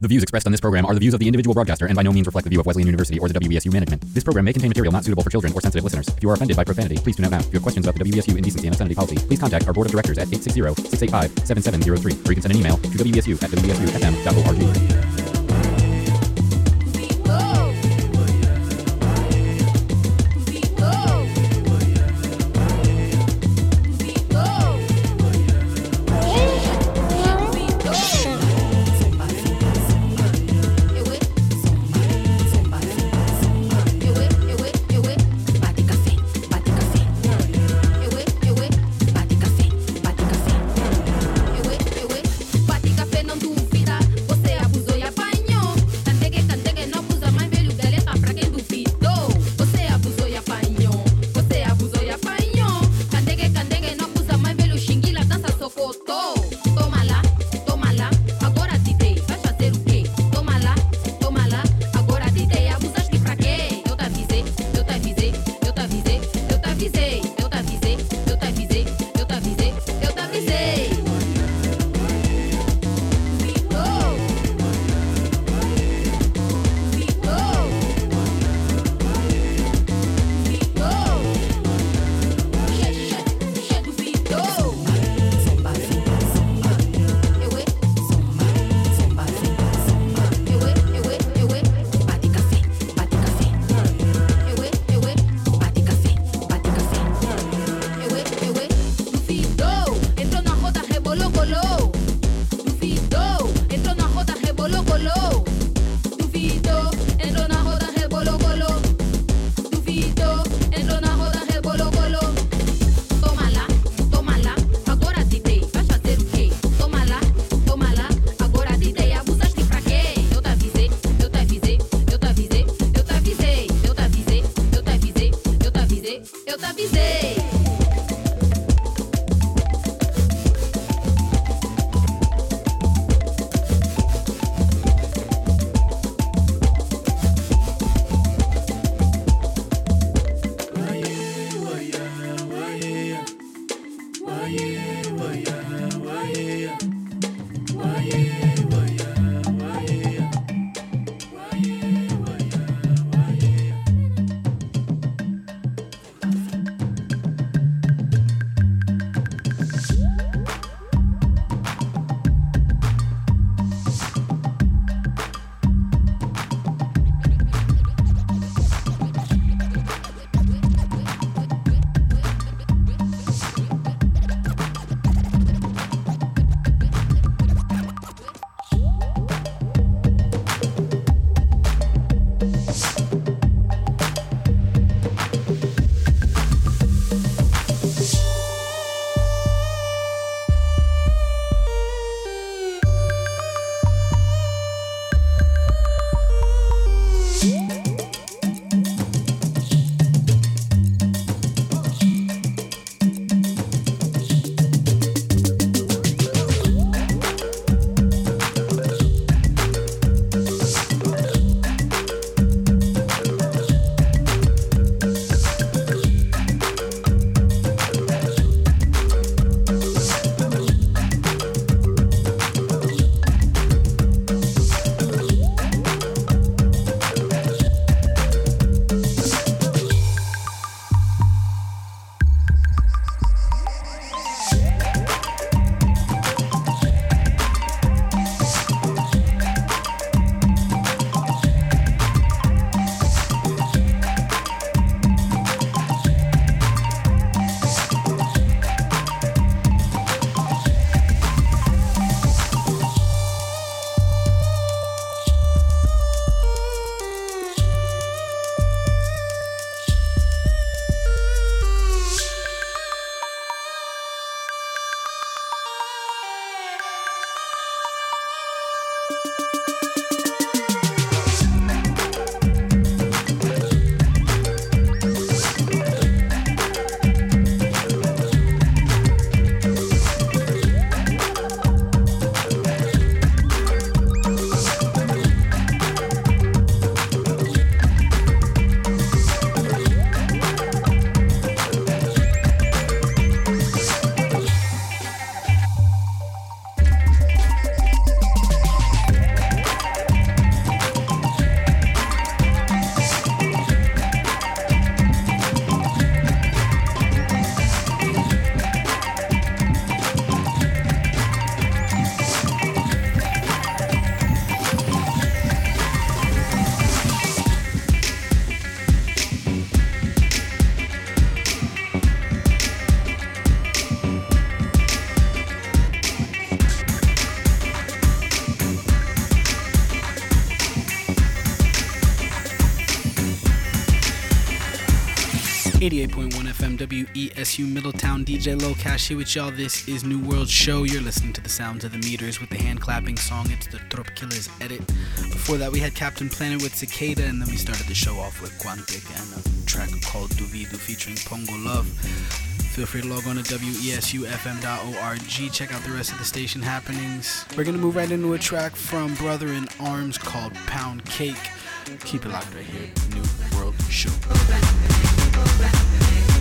The views expressed on this program are the views of the individual broadcaster and by no means reflect the view of Wesleyan University or the WESU management. This program may contain material not suitable for children or sensitive listeners. If you are offended by profanity, please tune out now. If you have questions about the WESU indecency and obscenity policy, please contact our board of directors at 860-685-7703 or you can send an email to WESU at WESUFM.org. 88.1 FM WESU Middletown. DJ Lokash here with y'all. This is New World Show. You're listening to the sounds of the meters with the hand clapping song. It's the Tropkillaz edit. Before that, we had Captain Planet with Cicada, and then we started the show off with Quantic and a track called Duvidu featuring Pongo Love. Feel free to log on to WESUFM.org. Check out the rest of the station happenings. We're going to move right into a track from Brother in Arms called Pound Cake. Keep it locked right here. New World Show around me.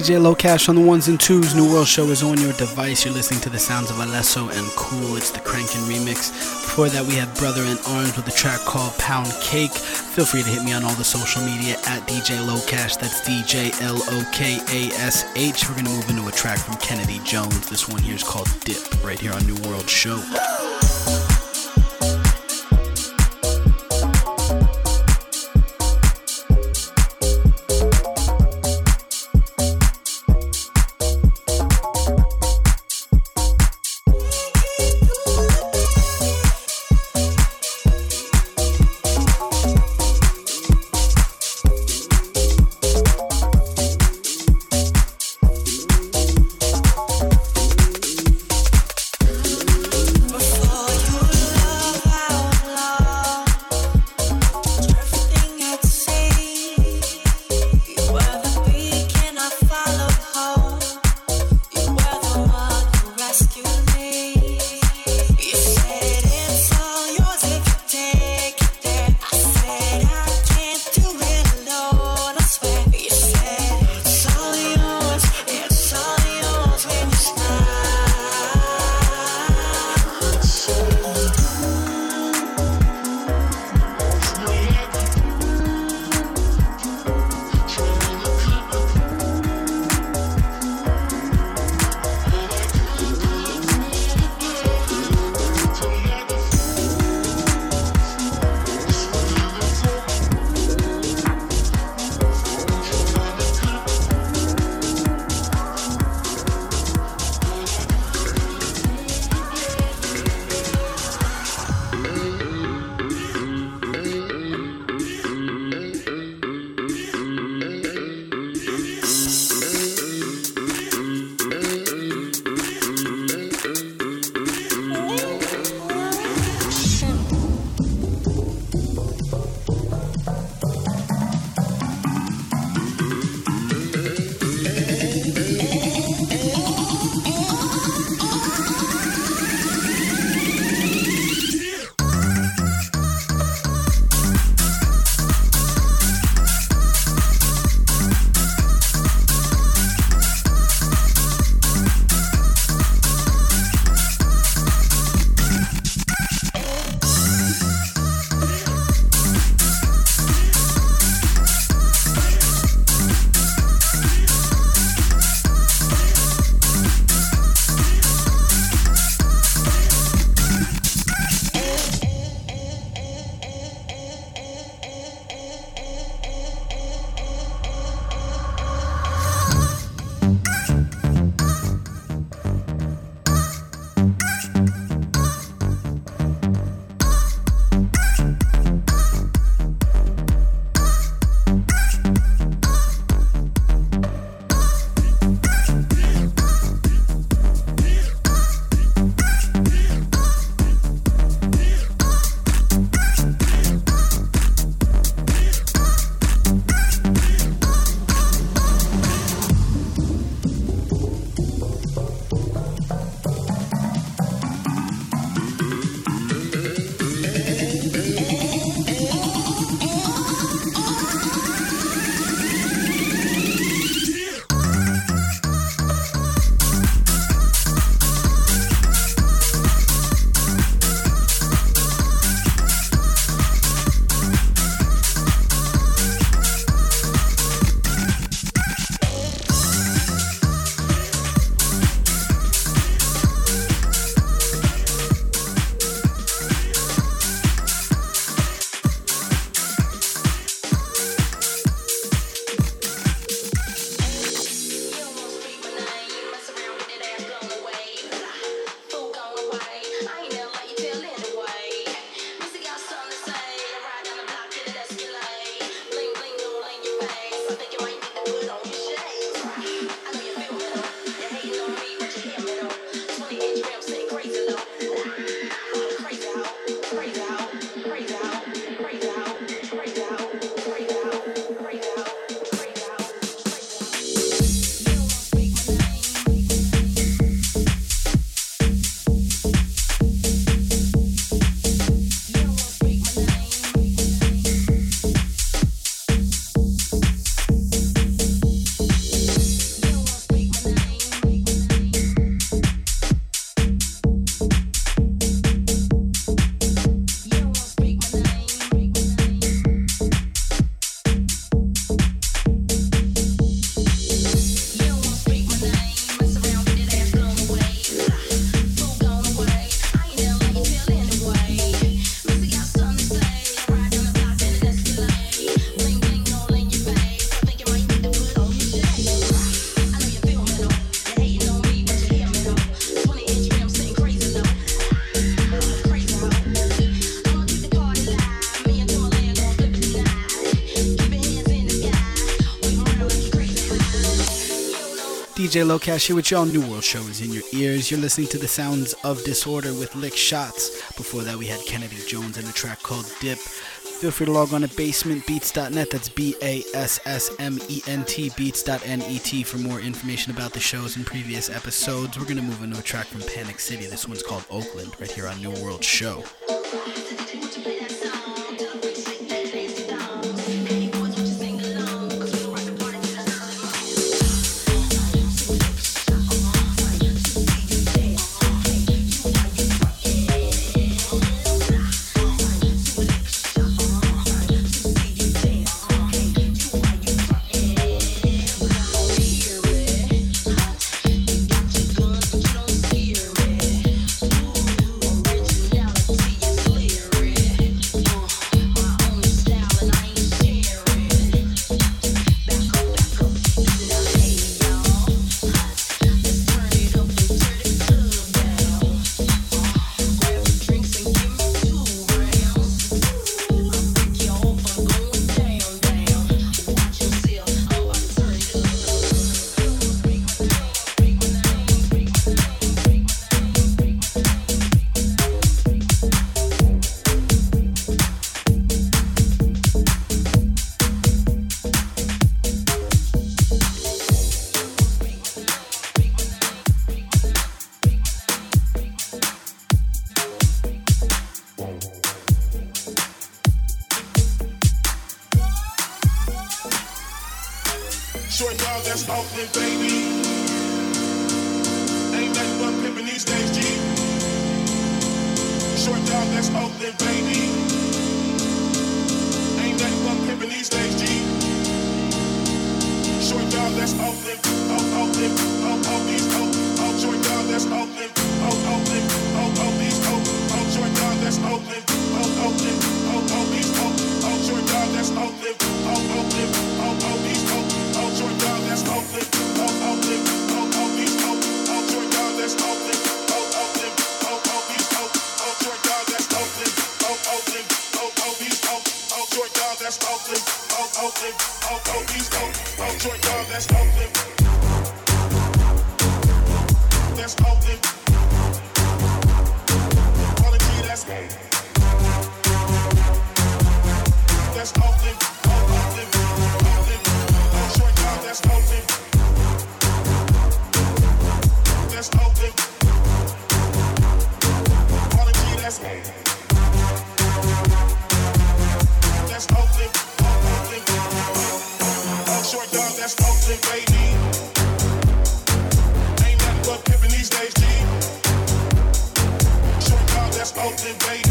DJ Lokash on the ones and twos. New World Show is on your device. You're listening to the sounds of Alesso and Cool. It's the Crankin' remix. Before that, we had Brother in Arms with a track called Pound Cake. Feel free to hit me on all the social media at DJ Lokash. That's DJ L O K A S H. We're gonna move into a track from Kennedy Jones. This one here is called Dip, right here on New World Show. DJ Lokash here with y'all. New World Show is in your ears. You're listening to the sounds of Disorder with Lick Shots. Before that, we had Kennedy Jones and a track called Dip. Feel free to log on to bassmentbeats.net. That's B A S S M E N T beats.net for more information about the shows and previous episodes. We're going to move into a track from Panic City. This one's called Oakland, right here on New World Show. Baby.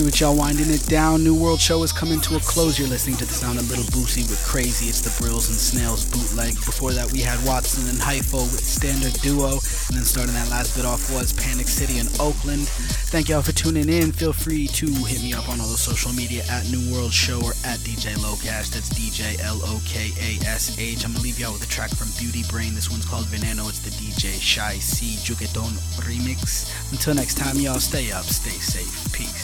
Lokash with y'all winding it down. New World Show is coming to a close. You're listening to the sound of Little Boosie with Crazy. It's the Brills and Snails bootleg. Before that, we had Watson and Hypho with Standard Duo. And then starting that last bit off was Panic City in Oakland. Thank y'all for tuning in. Feel free to hit me up on all the social media at New World Show or at DJ Lokash. That's DJ L O K A S H. I'm gonna leave y'all with a track from Beauty Brain. This one's called Veneno. It's the DJ Shy C Juketon remix. Until next time, y'all stay up, stay safe. Peace.